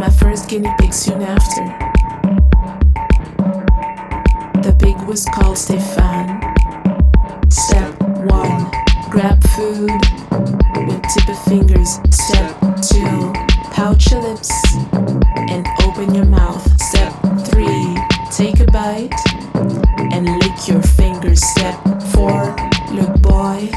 my first guinea pig soon after. The pig was called Stefan. Step 1 Grab food with tip of fingers. Step 2 Pouch your lips and open your mouth. Step 3 Take a bite and lick your fingers. Step 4 Look, boy.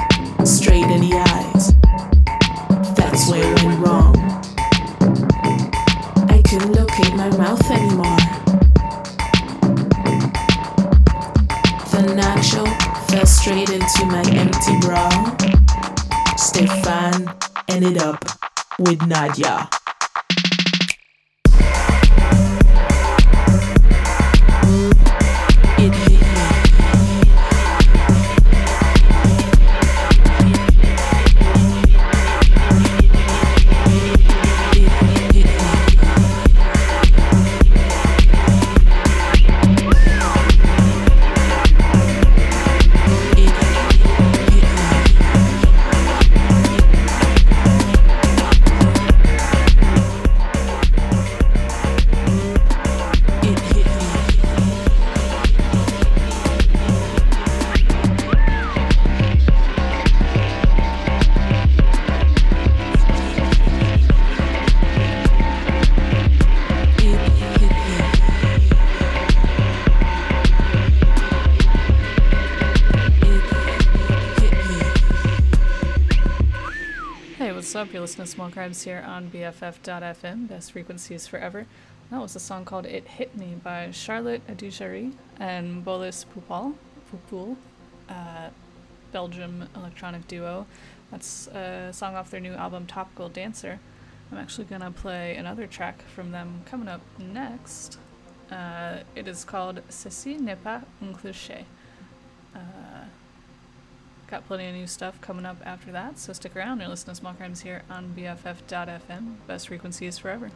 listening to Small Crimes here on BFF.FM, Best Frequencies Forever. That was a song called It Hit Me by Charlotte Adigéry and Bolis Poupal, Poupoul, uh, Belgium electronic duo. That's a song off their new album Topical Dancer. I'm actually going to play another track from them coming up next. Uh, it is called Ceci n'est pas un cliché. Uh, Got plenty of new stuff coming up after that, so stick around. You're listening to Small Crimes here on BFF.FM. Best frequency is forever.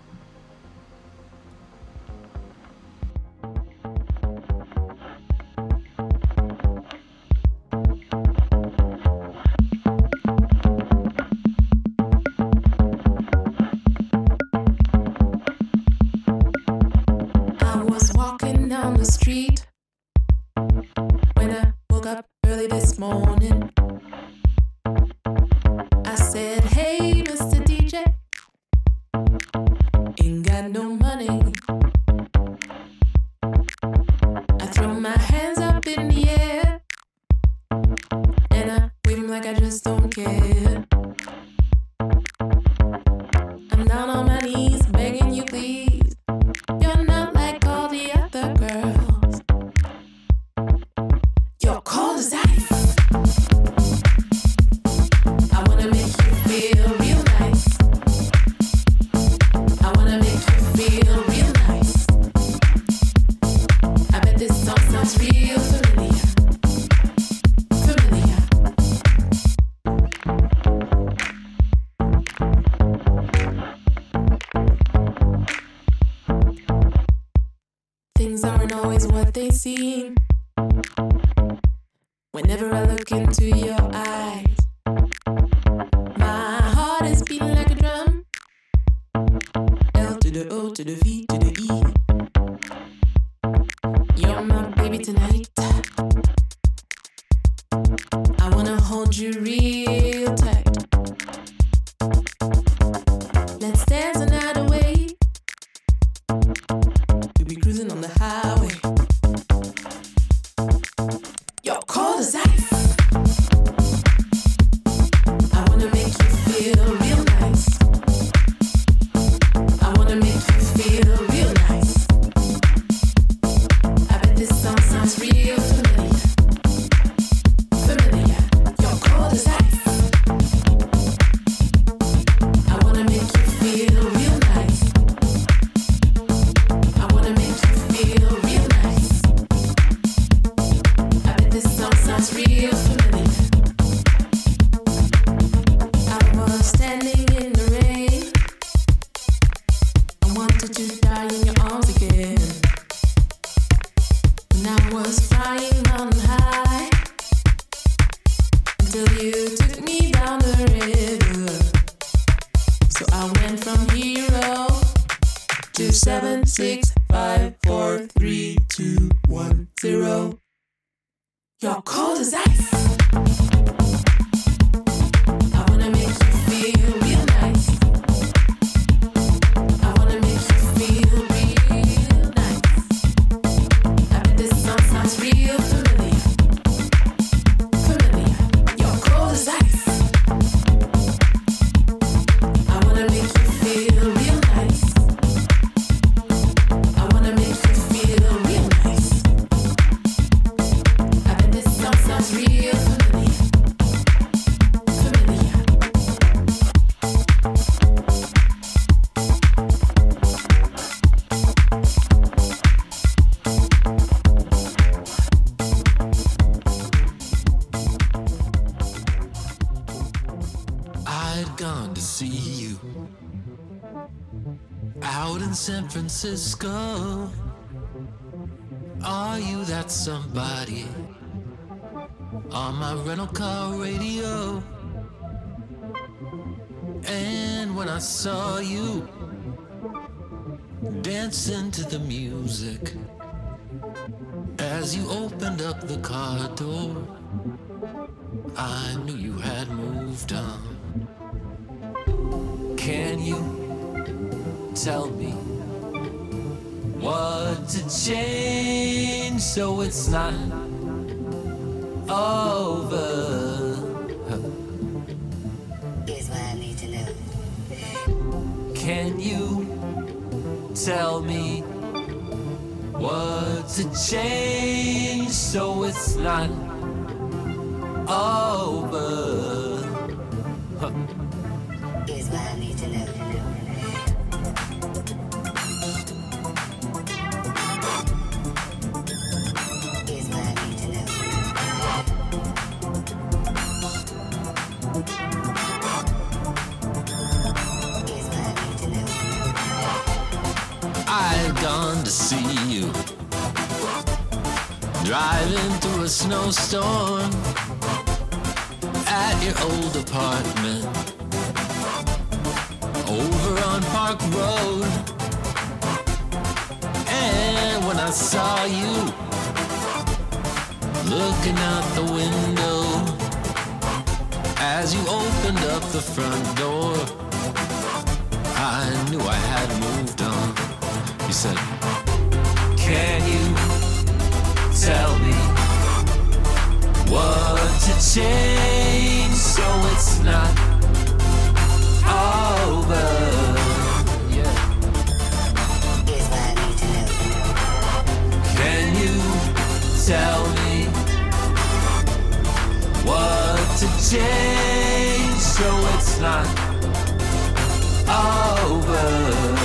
de O, to the V, to the E. You're my baby tonight. saw you dancing to the music as you opened up the car door. I knew you had moved on. Can you tell me what to change so it's not over? Here's what I. Can you tell me what to change so it's not over? Huh. To know. Gone to see you. Driving through a snowstorm at your old apartment over on Park Road. And when I saw you looking out the window as you opened up the front door. I knew I had moved. You Can you tell me what to change so it's not over? Yeah. Here's what I need to know. Can you tell me what to change so it's not? Over,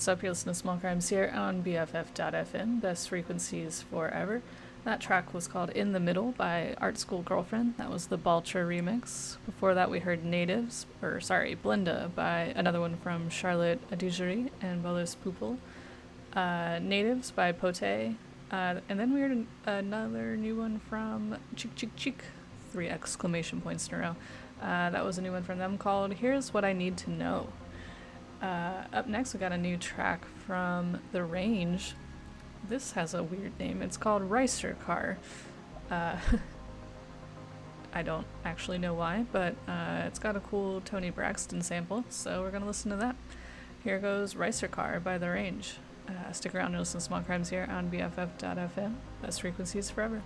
what's up? You're listening to Small Crimes here on BFF.FM, best frequencies forever. That track was called In the Middle by Art School Girlfriend. That was the Baltra remix. Before that, we heard Natives, or sorry, Blenda by another one from Charlotte Adigéry and Bolis Pupul. Uh, Natives by Poté. Uh, and then we heard an- another new one from Chk Chk Chk, three exclamation points in a row. Uh, that was a new one from them called Here's What I Need to Know. Uh, up next, we got a new track from The Range. This has a weird name. It's called Ricercar. Uh, I don't actually know why, but uh, it's got a cool Toni Braxton sample, so we're gonna listen to that. Here goes Ricercar by The Range. Uh, stick around and listen to Small Crimes here on BFF.FM. Best frequencies forever.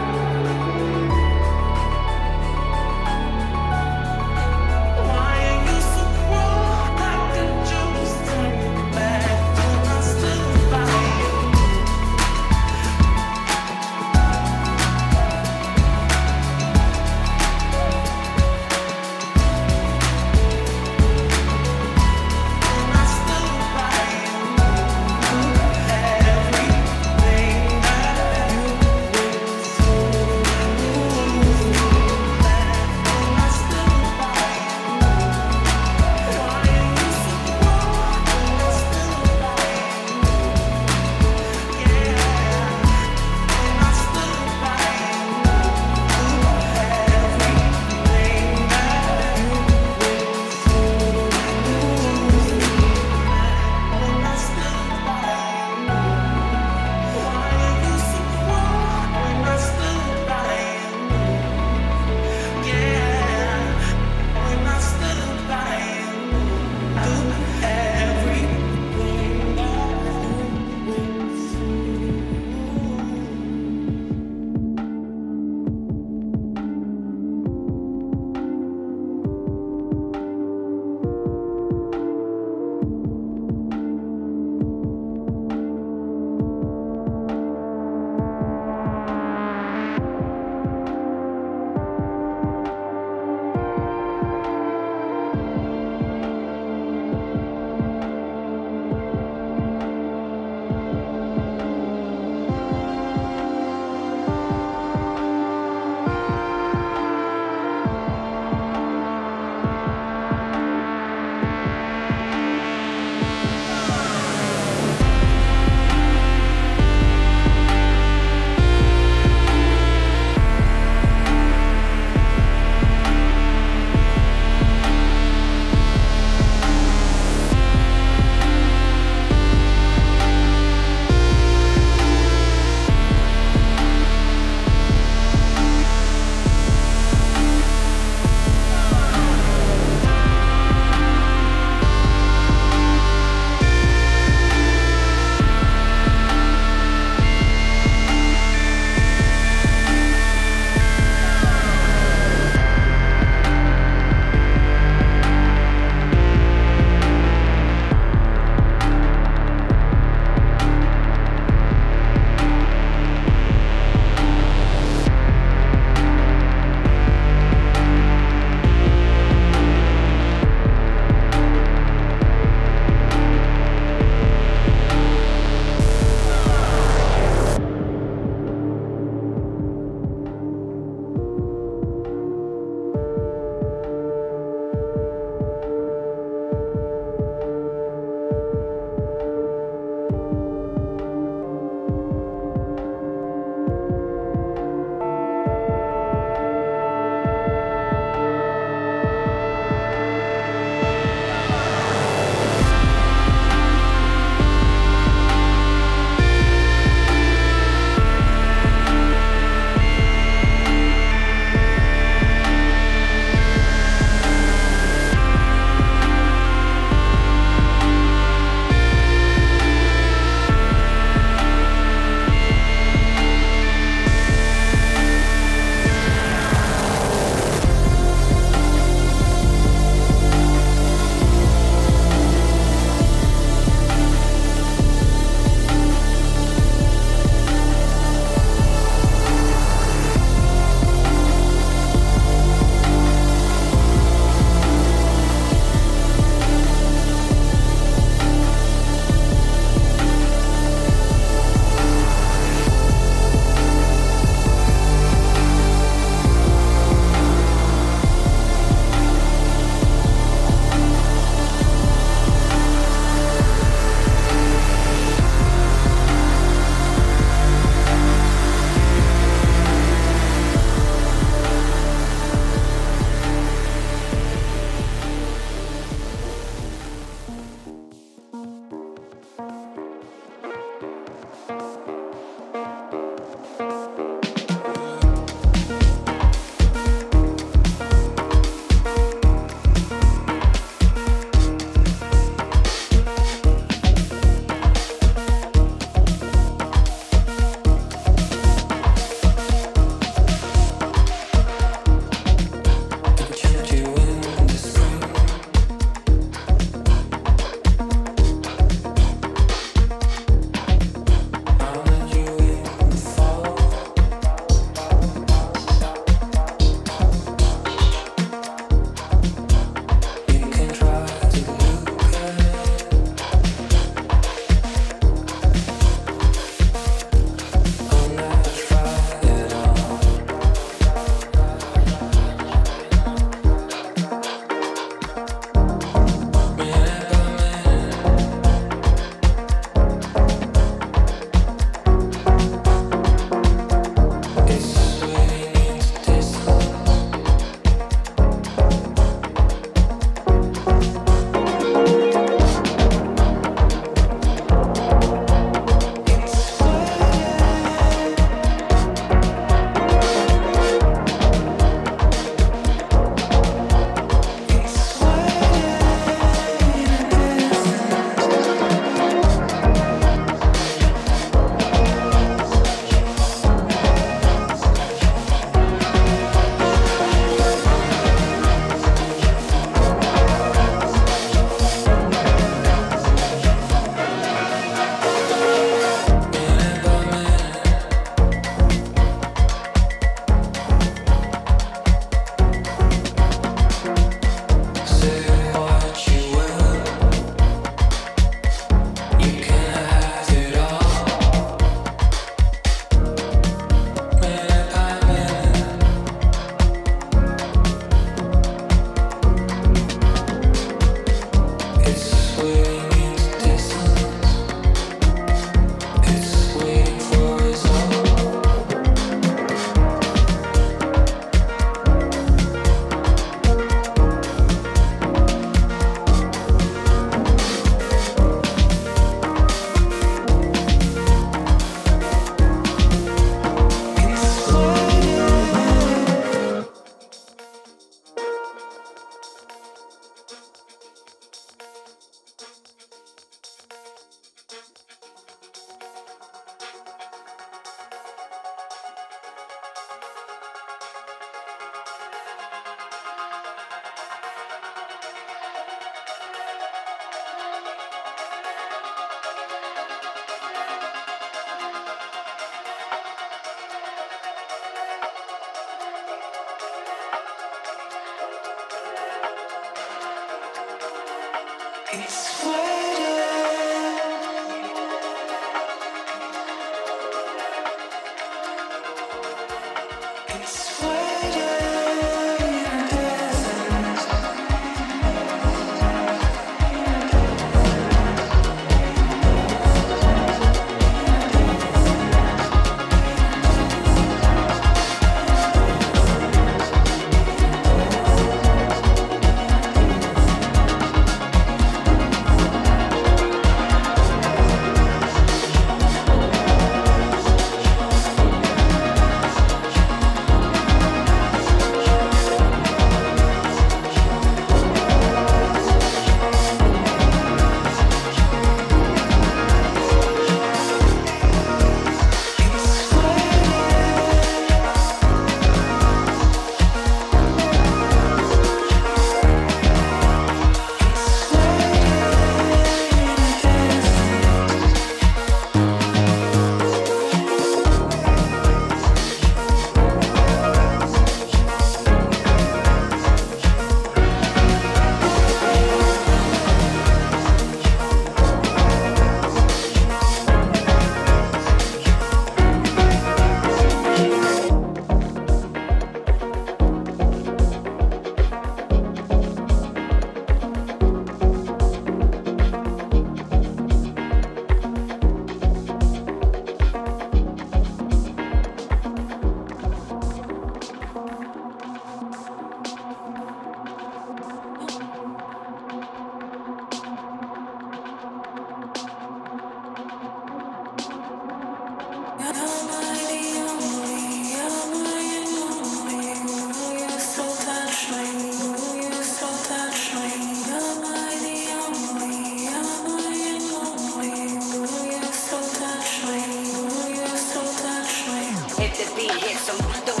もどう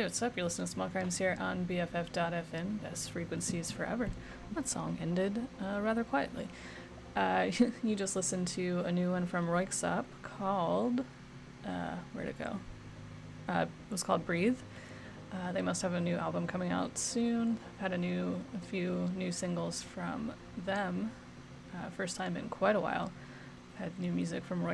Hey, what's up? You're listening to Small Crimes here on BFF.FM, best frequencies forever. That song ended uh, rather quietly. Uh, you just listened to a new one from Röyksopp called. Uh, where'd it go? Uh, it was called Breathe. Uh, they must have a new album coming out soon. I've had a new, a few new singles from them. Uh, first time in quite a while. I've had new music from.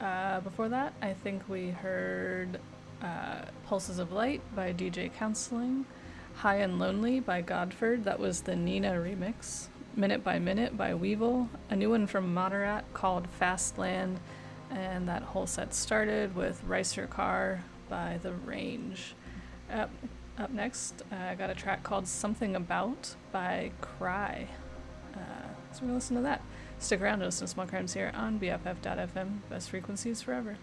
Uh, before that, I think we heard uh, Pulses of Light by DJ Counseling, High and Lonely by Godford, that was the niina remix, Minute by Minute by Weval, a new one from Moderat called Fastland, and that whole set started with Ricercar by The Range. Up, up next, uh, I got a track called Something About by Cry. Uh, so we're gonna listen to that. Stick around to listen to Small Crimes here on BFF.FM, best frequencies forever.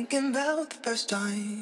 Thinking about the first time.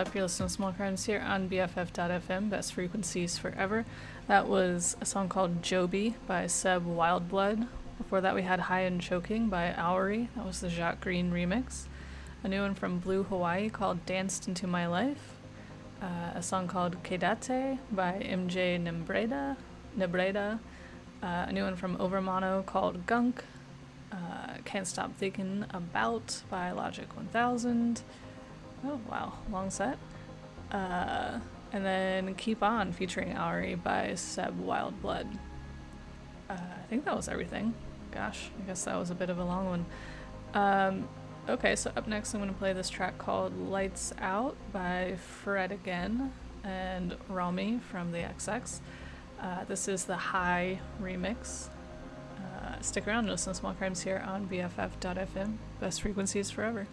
Up? You're listening to Small Crimes here on BFF.FM, Best Frequencies Forever. That was a song called Joby by Seb Wildblood. Before that, we had High and Choking by Owery. That was the Jacques Greene remix. A new one from Blue Hawaii called Danced Into My Life. Uh, a song called Kedate by MJ Nembreda. Nebreda. Uh, a new one from Overmono called Gunk. Uh, Can't Stop Thinking About by Logic 1000. Oh, wow. Long set. Uh, and then Keep On featuring Ari by Seb Wildblood. Uh, I think that was everything. Gosh, I guess that was a bit of a long one. Um, okay, so up next I'm going to play this track called Lights Out by Fred Again and Romy from the XX. Uh, this is the HAAi remix. Uh, stick around, no some small crimes here on BFF.FM. Best frequencies forever.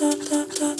da da da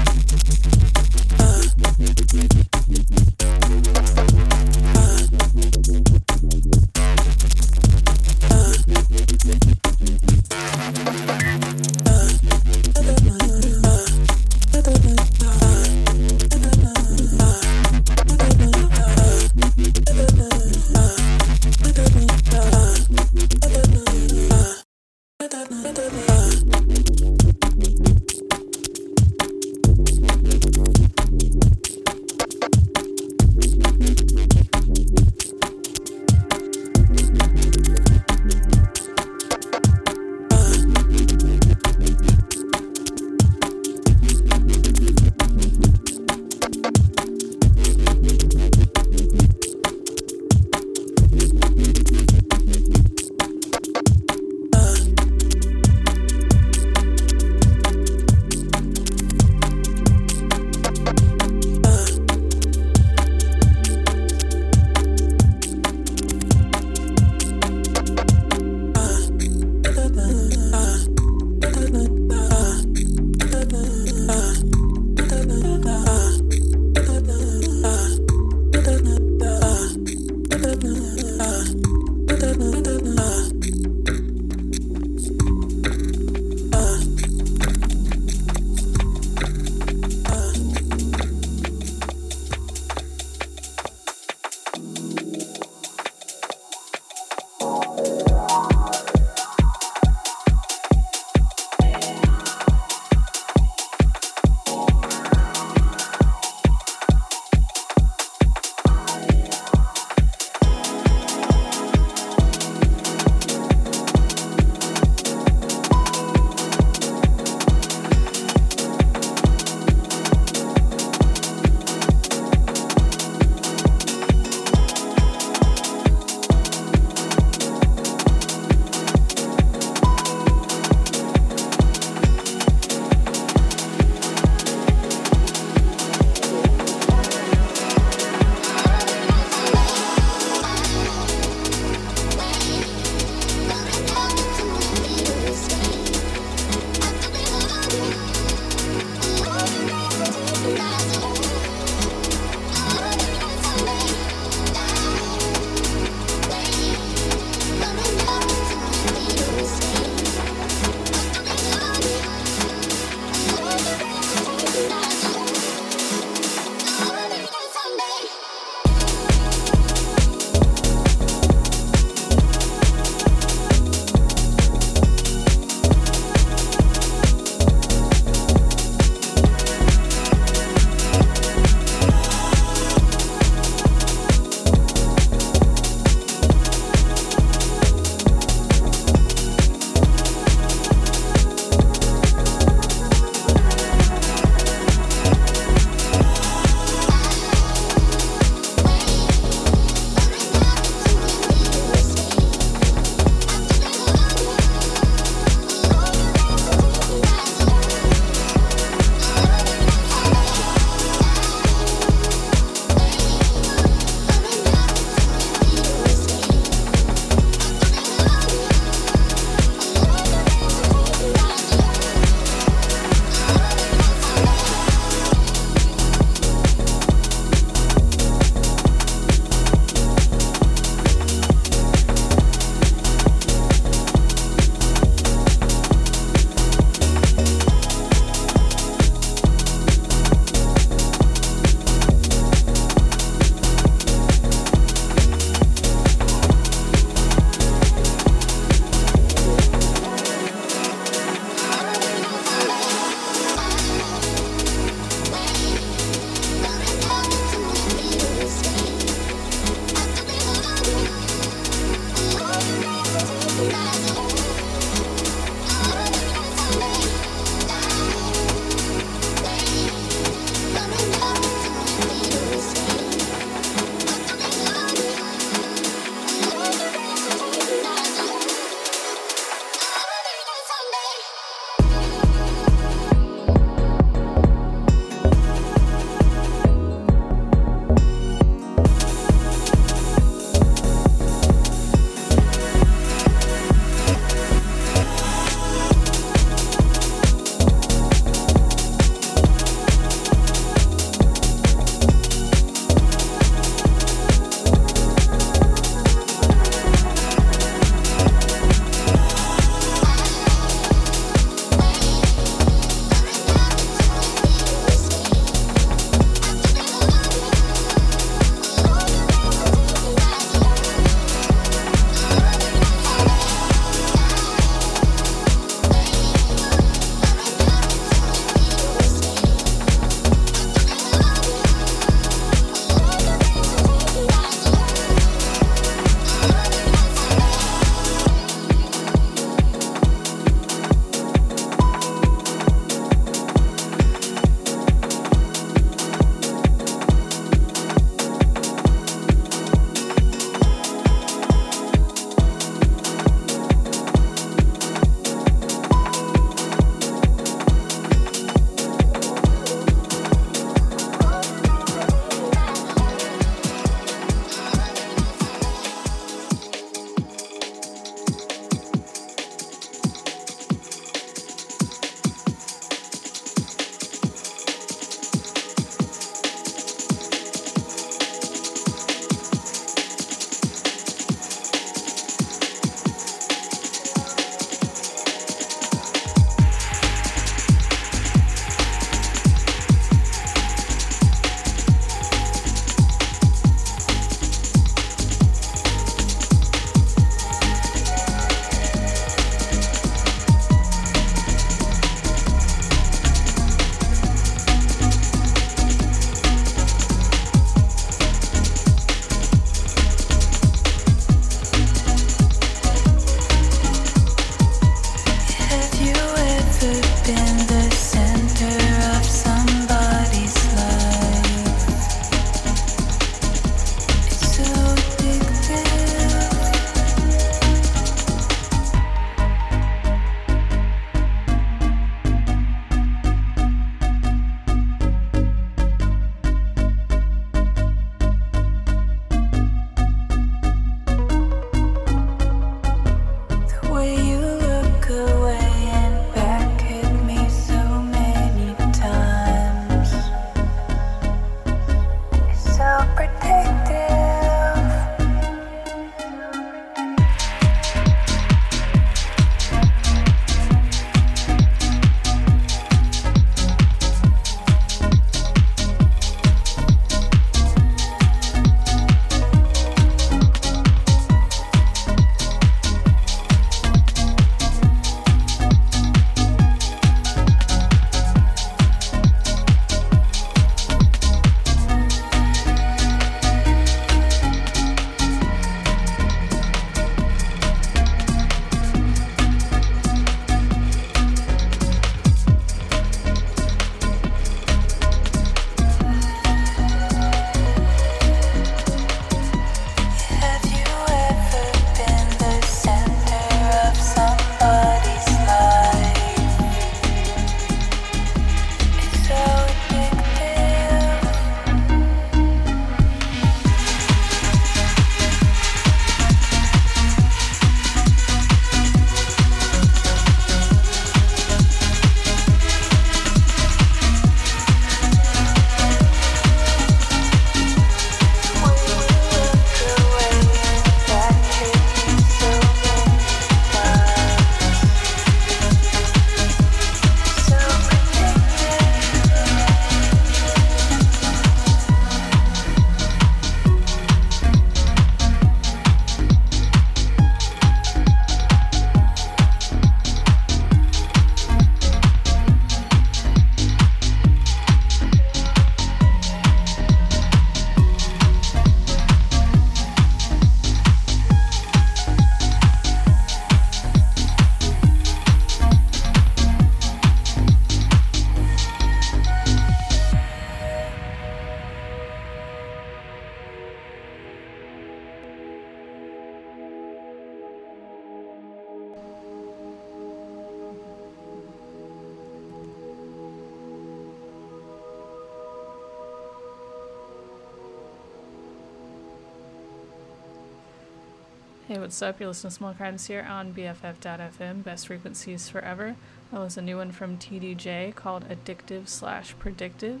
up? You're listening to Small Crimes here on BFF.FM, Best Frequencies Forever. That was a new one from TDJ called Addictive slash Predictive.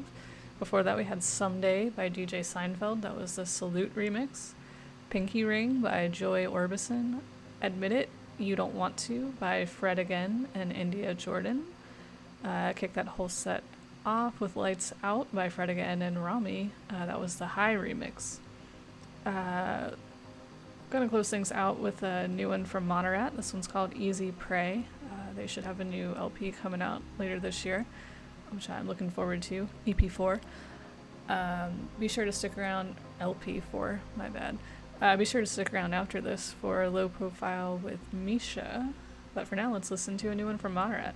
Before that, we had Someday by DJ Seinfeld. That was the Salute remix. Pinky Ring by Joy Orbison. Admit It, You Don't Want To by Fred Again and India Jordan. Uh, kick that whole set off with Lights Out by Fred Again and Romy. Uh, that was the HAAi remix. Uh, gonna close things out with a new one from Moderat. This one's called Easy Prey. Uh, they should have a new LP coming out later this year which I'm looking forward to, EP4. Um, be sure to stick around, LP4, my bad. Uh, be sure to stick around after this for a low profile with Misha. But for now, let's listen to a new one from Moderat.